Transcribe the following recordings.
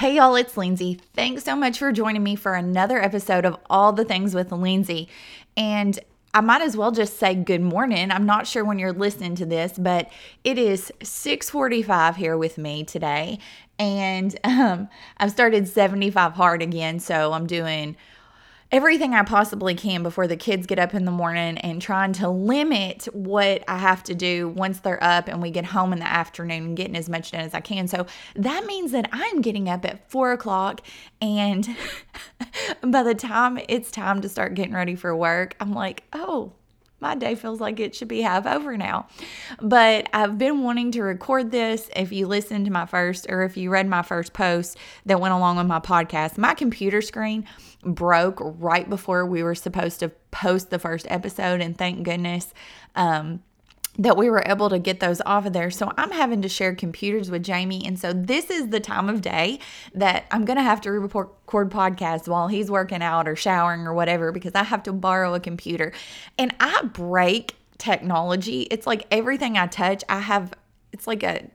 Hey, y'all, it's Lindsey. Thanks so much for joining me for another episode of All the Things with Lindsey. And I might as well just say good morning. I'm not sure when you're listening to this, but it is 6:45 here with me today, and um, I've started 75 hard again. So I'm doing everything I possibly can before the kids get up in the morning and trying to limit what I have to do once they're up and we get home in the afternoon and getting as much done as I can. So that means that I'm getting up at four o'clock and by the time it's time to start getting ready for work, I'm like, oh, my day feels like it should be half over now. But I've been wanting to record this. If you listened to my first, or if you read my first post that went along with my podcast, my computer screen broke right before we were supposed to post the first episode. And thank goodness. Um, that we were able to get those off of there. So I'm having to share computers with Jamie. And so this is the time of day that I'm going to have to record podcasts while he's working out or showering or whatever because I have to borrow a computer. And I break technology. It's like everything I touch, I have, it's like a,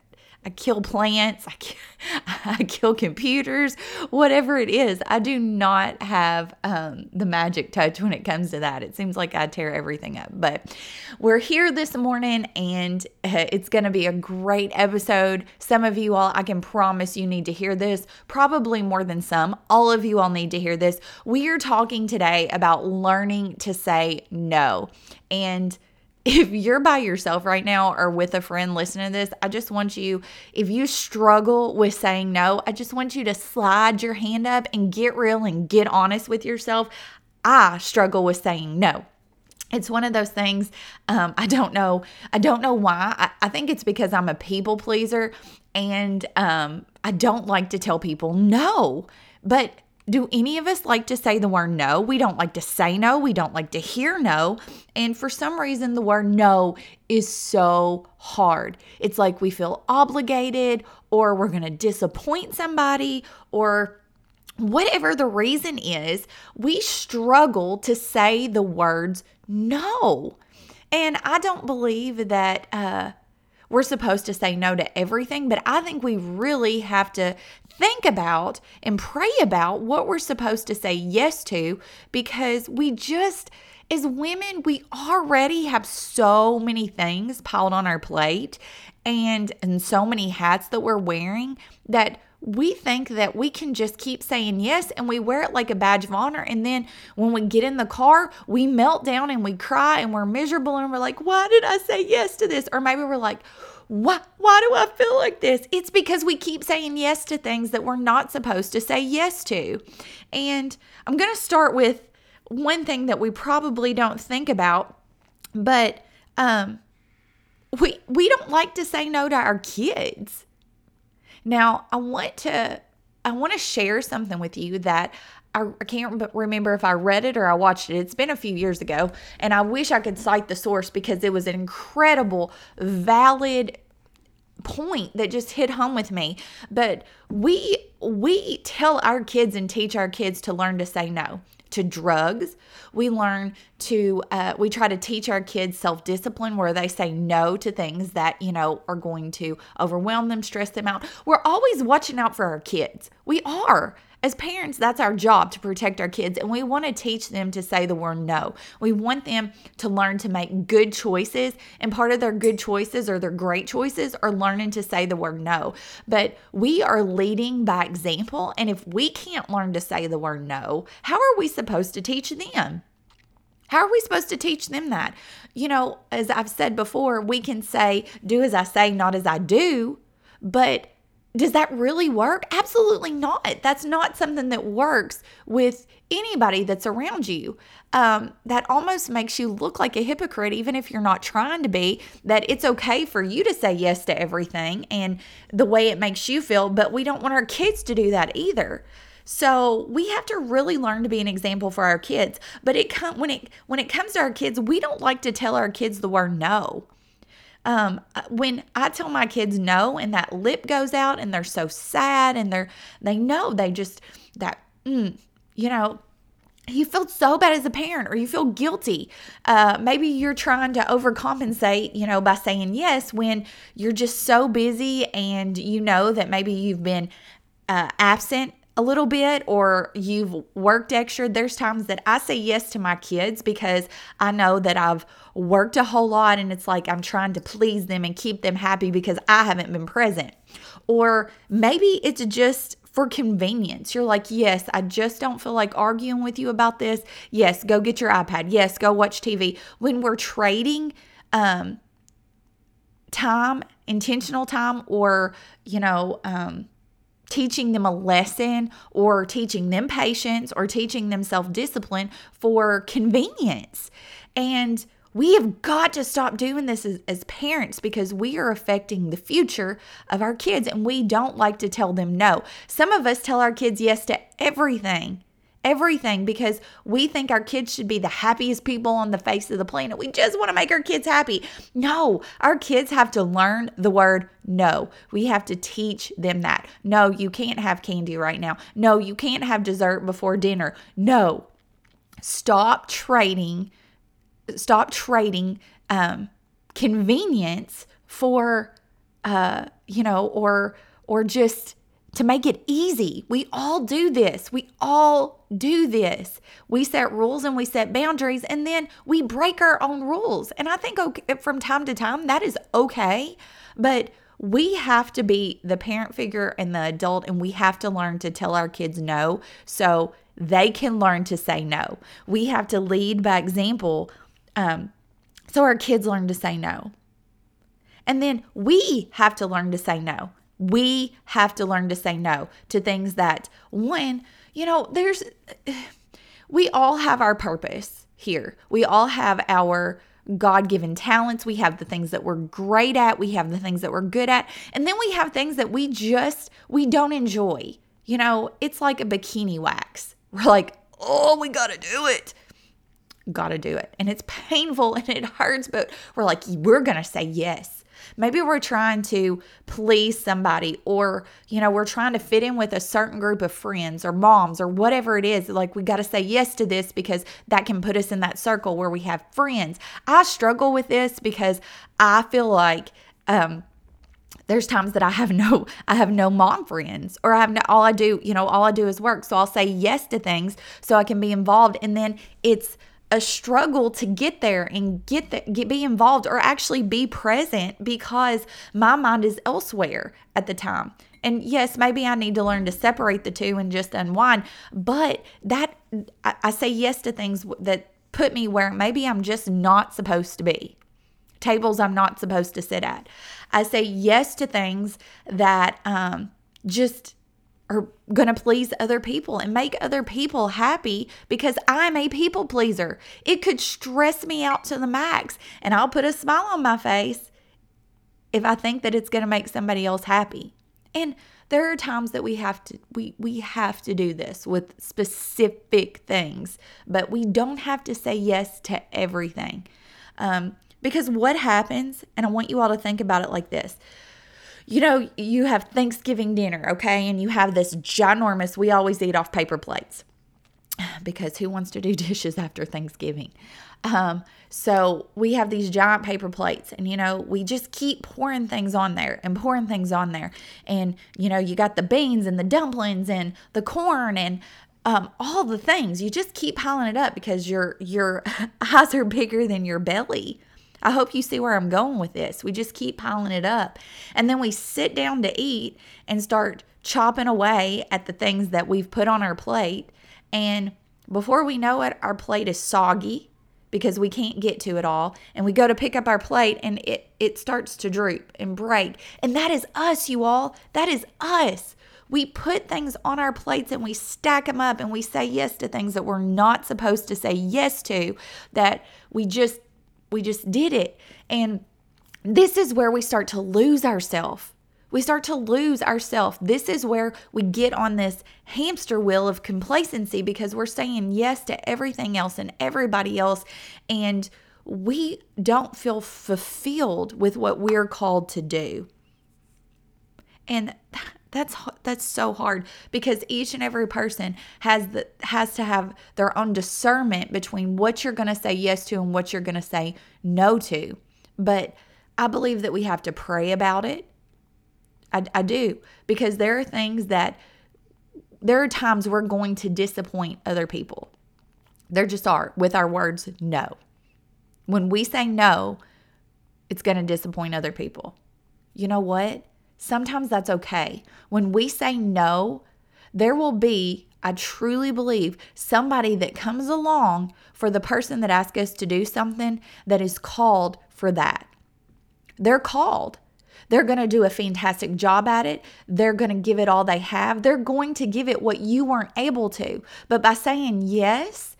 I kill plants, I kill, I kill computers, whatever it is. I do not have um, the magic touch when it comes to that. It seems like I tear everything up. But we're here this morning and uh, it's going to be a great episode. Some of you all, I can promise you need to hear this, probably more than some. All of you all need to hear this. We are talking today about learning to say no. And if you're by yourself right now or with a friend listening to this, I just want you, if you struggle with saying no, I just want you to slide your hand up and get real and get honest with yourself. I struggle with saying no. It's one of those things. Um, I don't know. I don't know why. I, I think it's because I'm a people pleaser and um, I don't like to tell people no. But do any of us like to say the word no? We don't like to say no. We don't like to hear no. And for some reason, the word no is so hard. It's like we feel obligated or we're going to disappoint somebody or whatever the reason is, we struggle to say the words no. And I don't believe that. Uh, we're supposed to say no to everything, but I think we really have to think about and pray about what we're supposed to say yes to because we just, as women, we already have so many things piled on our plate and, and so many hats that we're wearing that we think that we can just keep saying yes and we wear it like a badge of honor. And then when we get in the car, we melt down and we cry and we're miserable and we're like, why did I say yes to this? Or maybe we're like, why, why do I feel like this? It's because we keep saying yes to things that we're not supposed to say yes to. And I'm going to start with one thing that we probably don't think about, but um, we we don't like to say no to our kids. Now, I want to I want to share something with you that I, can't remember if I read it or I watched it. It's been a few years ago, and I wish I could cite the source because it was an incredible, valid point that just hit home with me. But we we tell our kids and teach our kids to learn to say no to drugs. We learn to, uh, we try to teach our kids self discipline where they say no to things that, you know, are going to overwhelm them, stress them out. We're always watching out for our kids. We are. As parents, that's our job to protect our kids, and we want to teach them to say the word no. We want them to learn to make good choices, and part of their good choices or their great choices are learning to say the word no. But we are leading by example, and if we can't learn to say the word no, how are we supposed to teach them? How are we supposed to teach them that? You know, as I've said before, we can say, do as I say, not as I do, but does that really work? Absolutely not. That's not something that works with anybody that's around you. Um, that almost makes you look like a hypocrite, even if you're not trying to be. That it's okay for you to say yes to everything and the way it makes you feel, but we don't want our kids to do that either. So we have to really learn to be an example for our kids. But it com- when it when it comes to our kids, we don't like to tell our kids the word no. Um, uh, when I tell my kids no and that lip goes out and they're so sad and they're they know they just that mm, you know you feel so bad as a parent or you feel guilty. Uh, maybe you're trying to overcompensate, you know, by saying yes when you're just so busy and you know that maybe you've been uh, absent a little bit or you've worked extra, there's times that I say yes to my kids because I know that I've worked a whole lot and it's like I'm trying to please them and keep them happy because I haven't been present. Or maybe it's just for convenience. You're like, yes, I just don't feel like arguing with you about this. Yes, go get your iPad. Yes, go watch TV. When we're trading, um, time, intentional time, or, you know, um, teaching them a lesson or teaching them patience or teaching them self discipline for convenience. And we have got to stop doing this as, as, parents because we are affecting the future of our kids and we don't like to tell them no. Some of us tell our kids yes to everything everything because we think our kids should be the happiest people on the face of the planet. We just want to make our kids happy. No, our kids have to learn the word no. We have to teach them that. No, you can't have candy right now. No, you can't have dessert before dinner. No. Stop trading stop trading um convenience for uh you know or or just to make it easy. We all do this. We all do this. We set rules and we set boundaries and then we break our own rules. And I think okay, from time to time that is okay, but we have to be the parent figure and the adult and we have to learn to tell our kids no so they can learn to say no. We have to lead by example um, so our kids learn to say no. And then we have to learn to say no. We have to learn to say no to things that, when, you know, there's, we all have our purpose here. We all have our God given talents. We have the things that we're great at. We have the things that we're good at. And then we have things that we just, we don't enjoy. You know, it's like a bikini wax. We're like, oh, we got to do it. Got to do it. And it's painful and it hurts, but we're like, we're to say yes. Maybe we're trying to please somebody or, you know, we're trying to fit in with a certain group of friends or moms or whatever it is. Like we got to say yes to this because that can put us in that circle where we have friends. I struggle with this because I feel like um there's times that I have no I have no mom friends or I have no all I do, you know, all I do is work. So I'll say yes to things so I can be involved and then it's a struggle to get there and get that get be involved or actually be present because my mind is elsewhere at the time. And yes, maybe I need to learn to separate the two and just unwind, but that I, I say yes to things that put me where maybe I'm just not supposed to be. Tables I'm not supposed to sit at. I say yes to things that um just are going to please other people and make other people happy because I'm a people pleaser. It could stress me out to the max, and I'll put a smile on my face if I think that it's going to make somebody else happy. And there are times that we have to we we have to do this with specific things, but we don't have to say yes to everything. Um, because what happens, and I want you all to think about it like this you know, you have Thanksgiving dinner, okay, and you have this ginormous, we always eat off paper plates because who wants to do dishes after Thanksgiving? Um, so we have these giant paper plates, and you know, we just keep pouring things on there and pouring things on there. And you know, you got the beans and the dumplings and the corn and um, all the things. You just keep piling it up because your your eyes are bigger than your belly. I hope you see where I'm going with this. We just keep piling it up. And then we sit down to eat and start chopping away at the things that we've put on our plate. And before we know it, our plate is soggy because we can't get to it all. And we go to pick up our plate and it, it starts to droop and break. And that is us, you all. That is us. We put things on our plates and we stack them up and we say yes to things that we're not supposed to say yes to, that we just we just did it. And this is where we start to lose ourselves. We start to lose ourselves. This is where we get on this hamster wheel of complacency because we're saying yes to everything else and everybody else. And we don't feel fulfilled with what we're called to do. And that's that's so hard because each and every person has the has to have their own discernment between what you're going to say yes to and what you're going to say no to. But I believe that we have to pray about it. I, I do because there are things that there are times we're going to disappoint other people. There just are with our words no. When we say no, it's going to disappoint other people. You know what? Sometimes that's okay. When we say no, there will be, I truly believe, somebody that comes along for the person that asks us to do something that is called for that. They're called. They're going to do a fantastic job at it. They're going to give it all they have. They're going to give it what you weren't able to. But by saying yes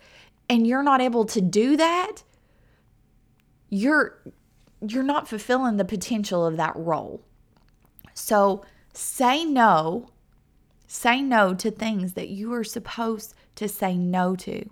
and you're not able to do that, you're you're not fulfilling the potential of that role. So say no. Say no to things that you are supposed to say no to.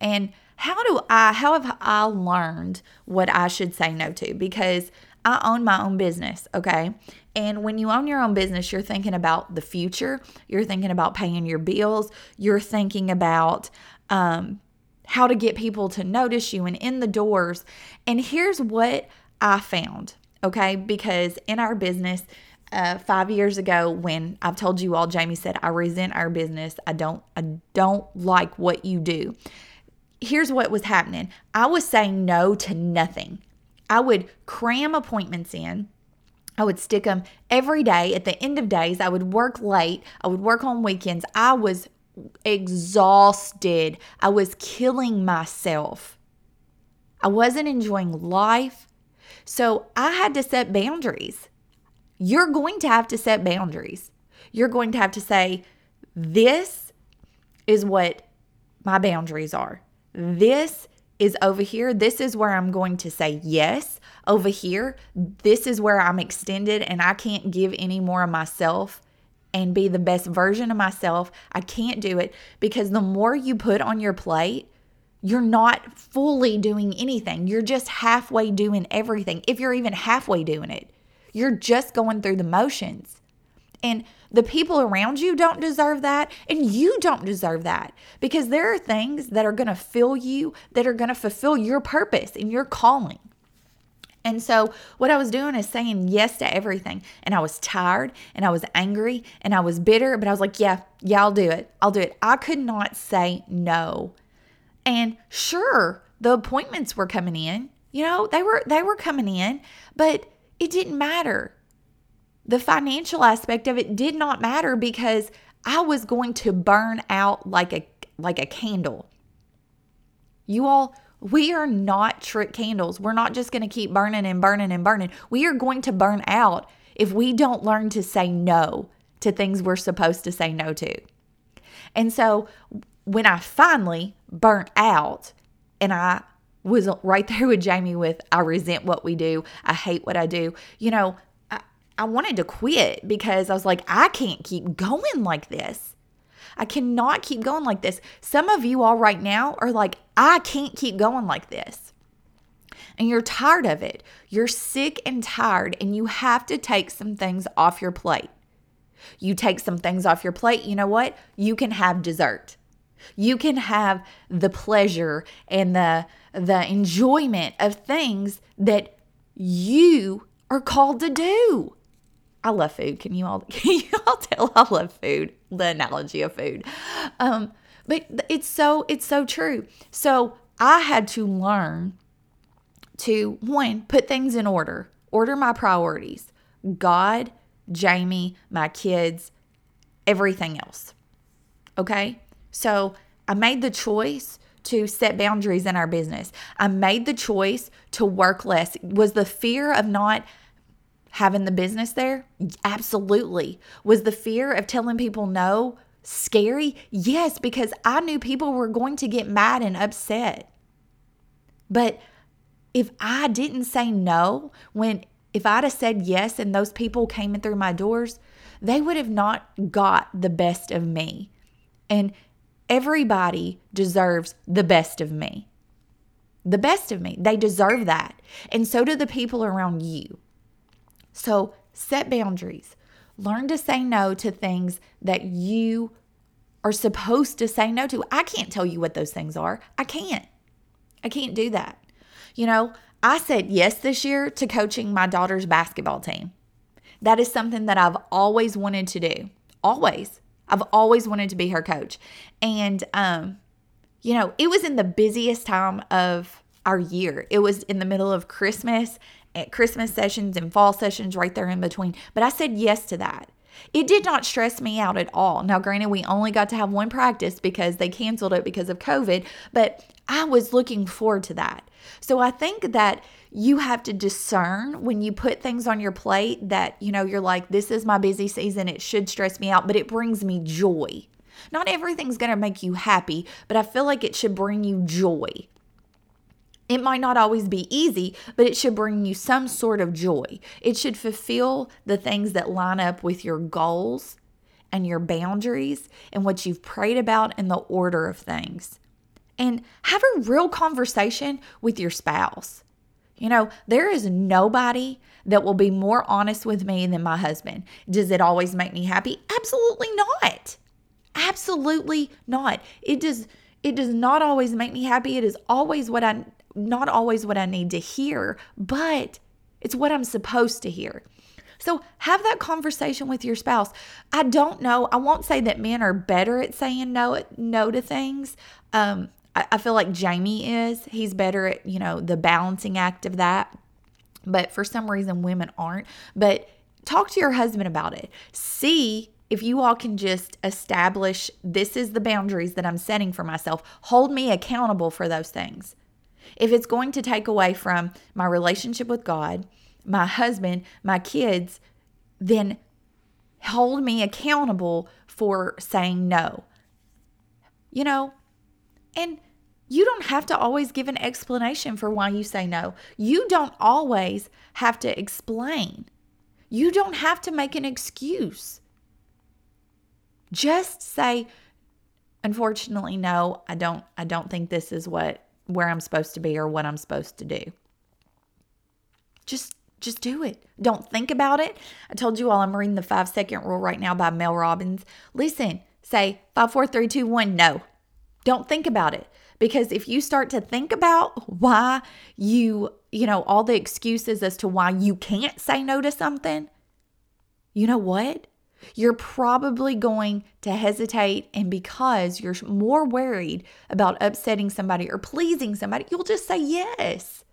And how do I how have I learned what I should say no to? Because I own my own business, okay? And when you own your own business, you're thinking about the future. You're thinking about paying your bills. You're thinking about um, how to get people to notice you and in the doors. And here's what I found, okay? Because in our business, uh, five years ago, when I've told you all, Jamie said, I resent our business. I don't, I don't like what you do. Here's what was happening. I was saying no to nothing. I would cram appointments in. I would stick them every day. At the end of days, I would work late. I would work on weekends. I was exhausted. I was killing myself. I wasn't enjoying life. So I had to set boundaries. You're going to have to set boundaries. You're going to have to say, this is what my boundaries are. This is over here. This is where I'm going to say yes. Over here, this is where I'm extended and I can't give any more of myself and be the best version of myself. I can't do it because the more you put on your plate, you're not fully doing anything. You're just halfway doing everything. If you're even halfway doing it, you're just going through the motions. And the people around you don't deserve that, and you don't deserve that because there are things that are going to fill you, that are going to fulfill your purpose and your calling. And so, what I was doing is saying yes to everything. And I was tired and I was angry and I was bitter, but I was like, yeah, yeah, I'll do it. I'll do it. I could not say no and sure, the appointments were coming in. You know, they were they were coming in, but it didn't matter. The financial aspect of it did not matter because I was going to burn out like a like a candle. You all we are not trick candles. We're not just going to keep burning and burning and burning. We are going to burn out if we don't learn to say no to things we're supposed to say no to. And so when I finally burnt out and I was right there with Jamie with I resent what we do. I hate what I do. You know, I, I wanted to quit because I was like, I can't keep going like this. I cannot keep going like this. Some of you all right now are like, I can't keep going like this. And you're tired of it. You're sick and tired, and you have to take some things off your plate. You take some things off your plate, you know what? You can have dessert. You can have the pleasure and the the enjoyment of things that you are called to do. I love food. Can you all can you all tell I love food? The analogy of food. Um, but it's so it's so true. So I had to learn to one put things in order, order my priorities. God, Jamie, my kids, everything else. Okay? So I made the choice to set boundaries in our business. I made the choice to work less. Was the fear of not having the business there? Absolutely. Was the fear of telling people no scary? Yes, because I knew people were going to get mad and upset. But if I didn't say no, when if I'd have said yes and those people came in through my doors, they would have not got the best of me. And Everybody deserves the best of me. The best of me. They deserve that. And so do the people around you. So set boundaries. Learn to say no to things that you are supposed to say no to. I can't tell you what those things are. I can't. I can't do that. You know, I said yes this year to coaching my daughter's basketball team. That is something that I've always wanted to do. Always. I've always wanted to be her coach. And, um, you know, it was in the busiest time of our year. It was in the middle of Christmas, at Christmas sessions and fall sessions right there in between. But I said yes to that. It did not stress me out at all. Now, granted, we only got to have one practice because they canceled it because of COVID, but I was looking forward to that. So I think that you have to discern when you put things on your plate that, you know, you're like, this is my busy season. It should stress me out, but it brings me joy. Not everything's going to make you happy, but I feel like it should bring you joy. It might not always be easy, but it should bring you some sort of joy. It should fulfill the things that line up with your goals and your boundaries and what you've prayed about in the order of things. And have a real conversation with your spouse. You know, there is nobody that will be more honest with me than my husband. Does it always make me happy? Absolutely not. Absolutely not. It does it does not always make me happy. It is always what I not always what I need to hear, but it's what I'm supposed to hear. So have that conversation with your spouse. I don't know. I won't say that men are better at saying no no to things. Um, I, I feel like Jamie is. He's better at you know the balancing act of that. But for some reason, women aren't. But talk to your husband about it. See if you all can just establish this is the boundaries that I'm setting for myself. Hold me accountable for those things. If it's going to take away from my relationship with God, my husband, my kids, then hold me accountable for saying no. You know, and you don't have to always give an explanation for why you say no. You don't always have to explain. You don't have to make an excuse. Just say unfortunately no, I don't I don't think this is what where I'm supposed to be or what I'm supposed to do. Just just do it. Don't think about it. I told you all I'm reading the 5 second rule right now by Mel Robbins. Listen, say five, four, three, two, one. no. Don't think about it. Because if you start to think about why you, you know, all the excuses as to why you can't say no to something, you know what? You're probably going to hesitate, and because you're more worried about upsetting somebody or pleasing somebody, you'll just say yes.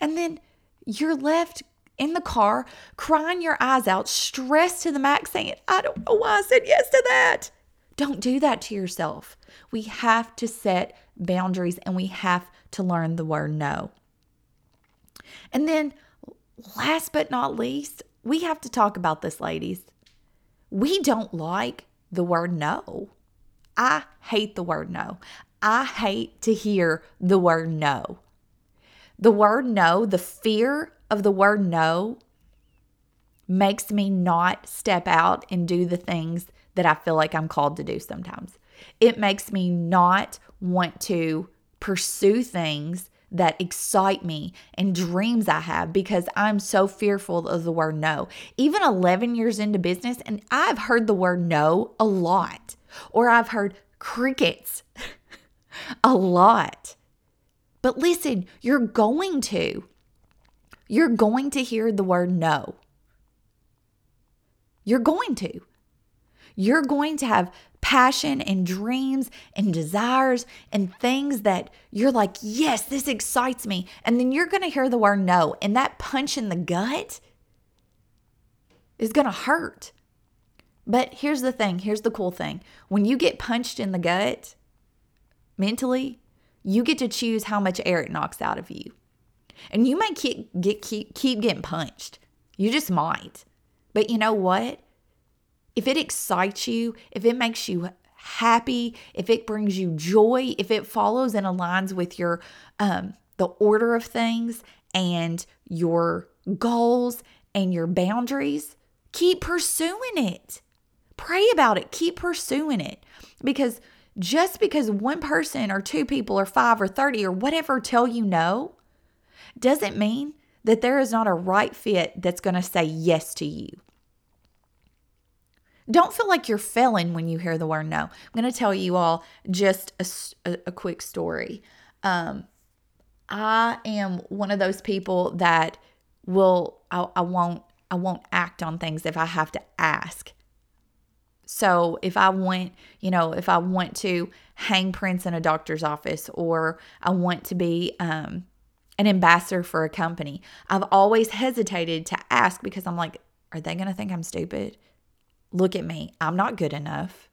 And then you're left in the car crying your eyes out, stressed to the max, saying, I don't know why I said yes to that. Don't do that to yourself. We have to set boundaries and we have to learn the word no. And then, last but not least, we have to talk about this, ladies. We don't like the word no. I hate the word no. I hate to hear the word no. The word no, the fear of the word no, makes me not step out and do the things that I feel like I'm called to do sometimes. It makes me not want to pursue things that excite me and dreams I have because I'm so fearful of the word no. Even 11 years into business, and I've heard the word no a lot, or I've heard crickets a lot. But listen, you're going to. You're going to hear the word no. You're going to. You're going to have passion and dreams and desires and things that you're like, yes, this excites me. And then you're going to hear the word no. And that punch in the gut is going to hurt. But here's the thing here's the cool thing when you get punched in the gut mentally, you get to choose how much air it knocks out of you. And you may keep, get, keep, keep getting punched. You just might. But you know what? If it excites you, if it makes you happy, if it brings you joy, if it follows and aligns with your um the order of things and your goals and your boundaries, keep pursuing it. Pray about it, keep pursuing it. Because just because one person or two people or five or 30 or whatever tell you no, doesn't mean that there is not a right fit that's going to say yes to you. Don't feel like you're failing when you hear the word no. I'm going to tell you all just a, a, a quick story. Um, I am one of those people that will I, I won't I won't act on things if I have to ask. So if I want, you know, if I want to hang prints in a doctor's office or I want to be um, an ambassador for a company, I've always hesitated to ask because I'm like, are they going to think I'm stupid? Look at me. I'm not good enough.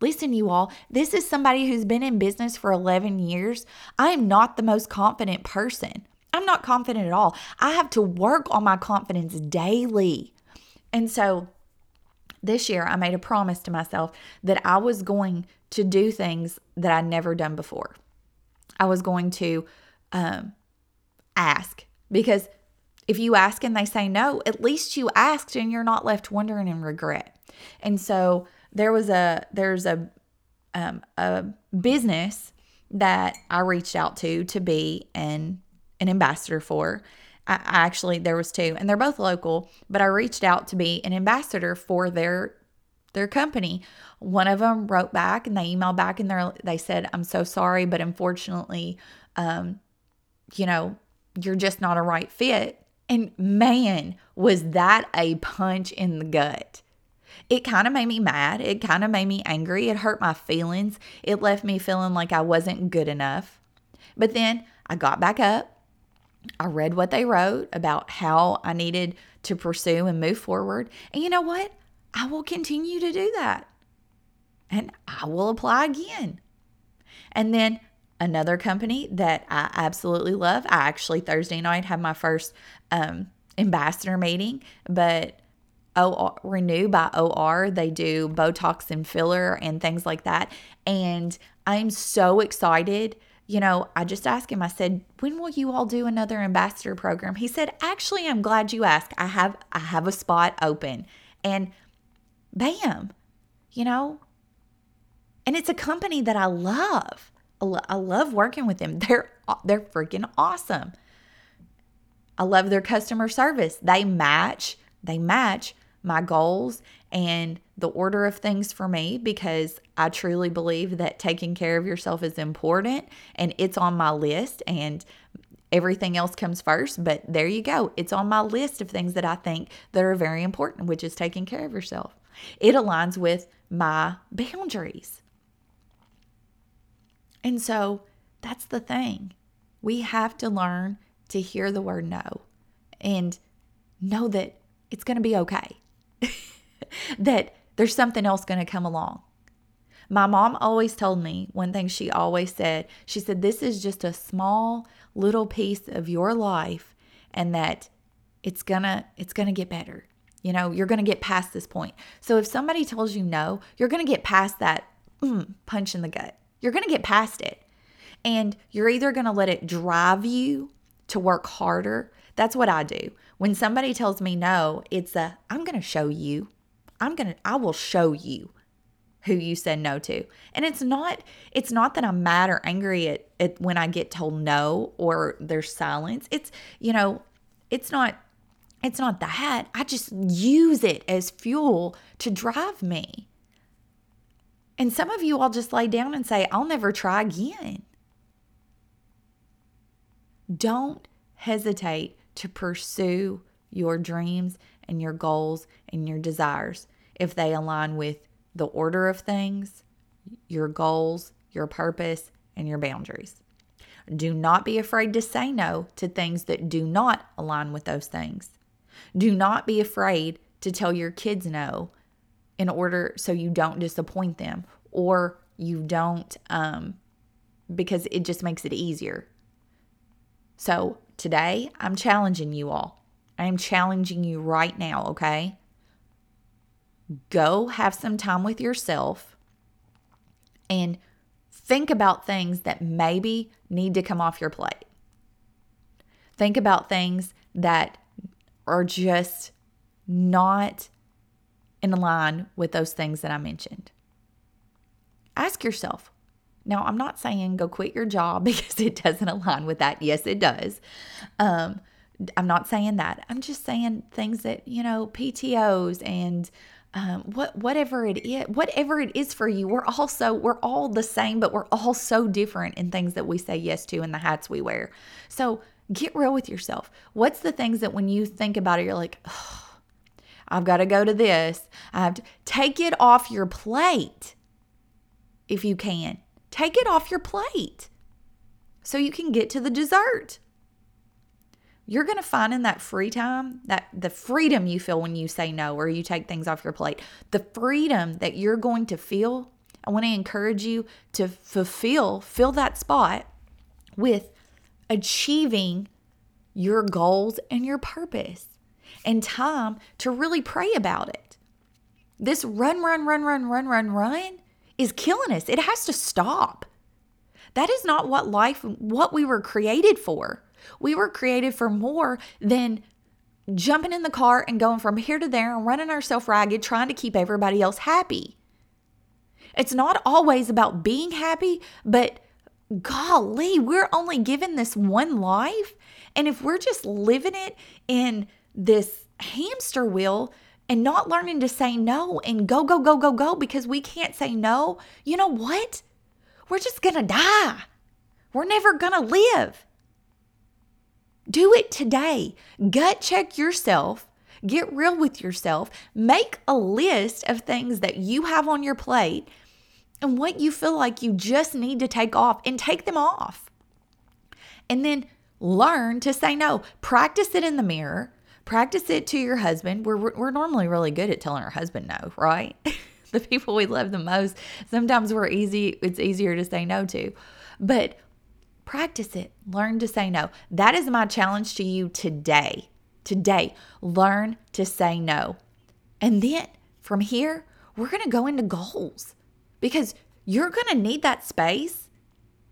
Listen, you all, this is somebody who's been in business for 11 years. I am not the most confident person. I'm not confident at all. I have to work on my confidence daily. And so this year, I made a promise to myself that I was going to do things that I'd never done before. I was going to um, ask because if you ask and they say no, at least you asked and you're not left wondering and regret. And so there was a there's a um, a business that I reached out to to be an an ambassador for. I, I actually there was two, and they're both local, but I reached out to be an ambassador for their their company. One of them wrote back and they emailed back and they they said, "I'm so sorry, but unfortunately, um, you know, you're just not a right fit." And man, was that a punch in the gut. It kind of made me mad. It kind of made me angry. It hurt my feelings. It left me feeling like I wasn't good enough. But then I got back up. I read what they wrote about how I needed to pursue and move forward. And you know what? I will continue to do that. And I will apply again. And then another company that I absolutely love. I actually Thursday night had my first um, ambassador meeting, but OR, Renew by OR, they do Botox and filler and things like that. And I'm so excited. You know, I just asked him, I said, when will you all do another ambassador program? He said, actually, I'm glad you asked. I have I have a spot open. And bam, you know, and it's a company that I love. I love working with them. They're they're freaking awesome. I love their customer service. They match, they match my goals and the order of things for me because I truly believe that taking care of yourself is important and it's on my list and everything else comes first, but there you go. It's on my list of things that I think that are very important, which is taking care of yourself. It aligns with my boundaries. And so that's the thing. We have to learn to hear the word no and know that it's going to be okay, that there's something else going to come along. My mom always told me one thing she always said. She said, This is just a small little piece of your life, and that it's gonna it's gonna get better. You know, you're gonna get past this point. So if somebody tells you no, you're gonna get past that mm, punch in the gut. You're going to get past it. And you're either going to let it drive you to work harder. That's what I do. When somebody tells me no, it's a I'm going to show you. I'm going to I will show you who you said no to. And it's not it's not that I'm mad or angry at, at when I get told no or there's silence. It's you know, it's not it's not that. I just use it as fuel to drive me. And some of you all just lay down and say, I'll never try again. Don't hesitate to pursue your dreams and your goals and your desires if they align with the order of things, your goals, your purpose, and your boundaries. Do not be afraid to say no to things that do not align with those things. Do not be afraid to tell your kids no in order so you don't disappoint them or you don't um, because it just makes it easier. So today, I'm challenging you all. I am challenging you right now, okay? Go have some time with yourself and think about things that maybe need to come off your plate. Think about things that are just not in line with those things that I mentioned. Ask yourself. Now, I'm not saying go quit your job because it doesn't align with that. Yes, it does. Um, I'm not saying that. I'm just saying things that, you know, PTOs and um, what whatever it is, whatever it is for you, we're also we're all the same, but we're all so different in things that we say yes to and the hats we wear. So get real with yourself. What's the things that when you think about it, you're like, oh, I've got to go to this. I have to take it off your plate if you can. Take it off your plate so you can get to the dessert. You're going to find in that free time, that the freedom you feel when you say no or you take things off your plate, the freedom that you're going to feel. I want to encourage you to fulfill, fill that spot with achieving your goals and your purpose and time to really pray about it. This run, run, run, run, run, run, run is killing us. It has to stop. That is not what life, what we were created for. We were created for more than jumping in the car and going from here to there and running ourselves ragged, trying to keep everybody else happy. It's not always about being happy, but golly, we're only given this one life. And if we're just living it in this hamster wheel and not learning to say no and go, go, go, go, go because we can't say no, you know what? We're just gonna die. We're never gonna live. Do it today. Gut check yourself. Get real with yourself. Make a list of things that you have on your plate and what you feel like you just need to take off and take them off. And then learn to say no. Practice it in the mirror. Practice it to your husband. We're, we're normally really good at telling our husband no, right? the people we love the most, sometimes we're easy, it's easier to say no to. But practice it. Learn to say no. That is my challenge to you today. Today, learn to say no. And then from here, we're going to go into goals because you're going to need that space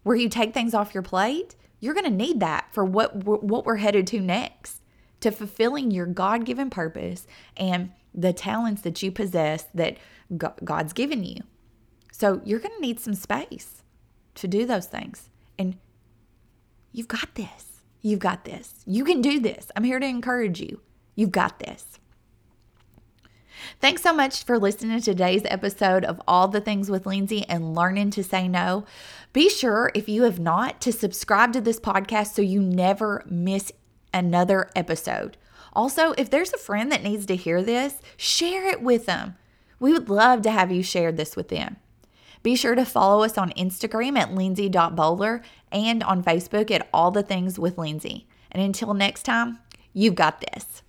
where you take things off your plate. You're going to need that for what what we're headed to next to fulfilling your God given purpose and the talents that you possess that God's given you. So you're going to need some space to do those things. And you've got this. You've got this. You can do this. I'm here to encourage you. You've got this. Thanks so much for listening to today's episode of All the Things with Lindsey and learning to say no. Be sure, if you have not, to subscribe to this podcast so you never miss another episode. Also, if there's a friend that needs to hear this, share it with them. We would love to have you share this with them. Be sure to follow us on Instagram at lindsey.boler and on Facebook at All the Things with Lindsey. And until next time, you've got this.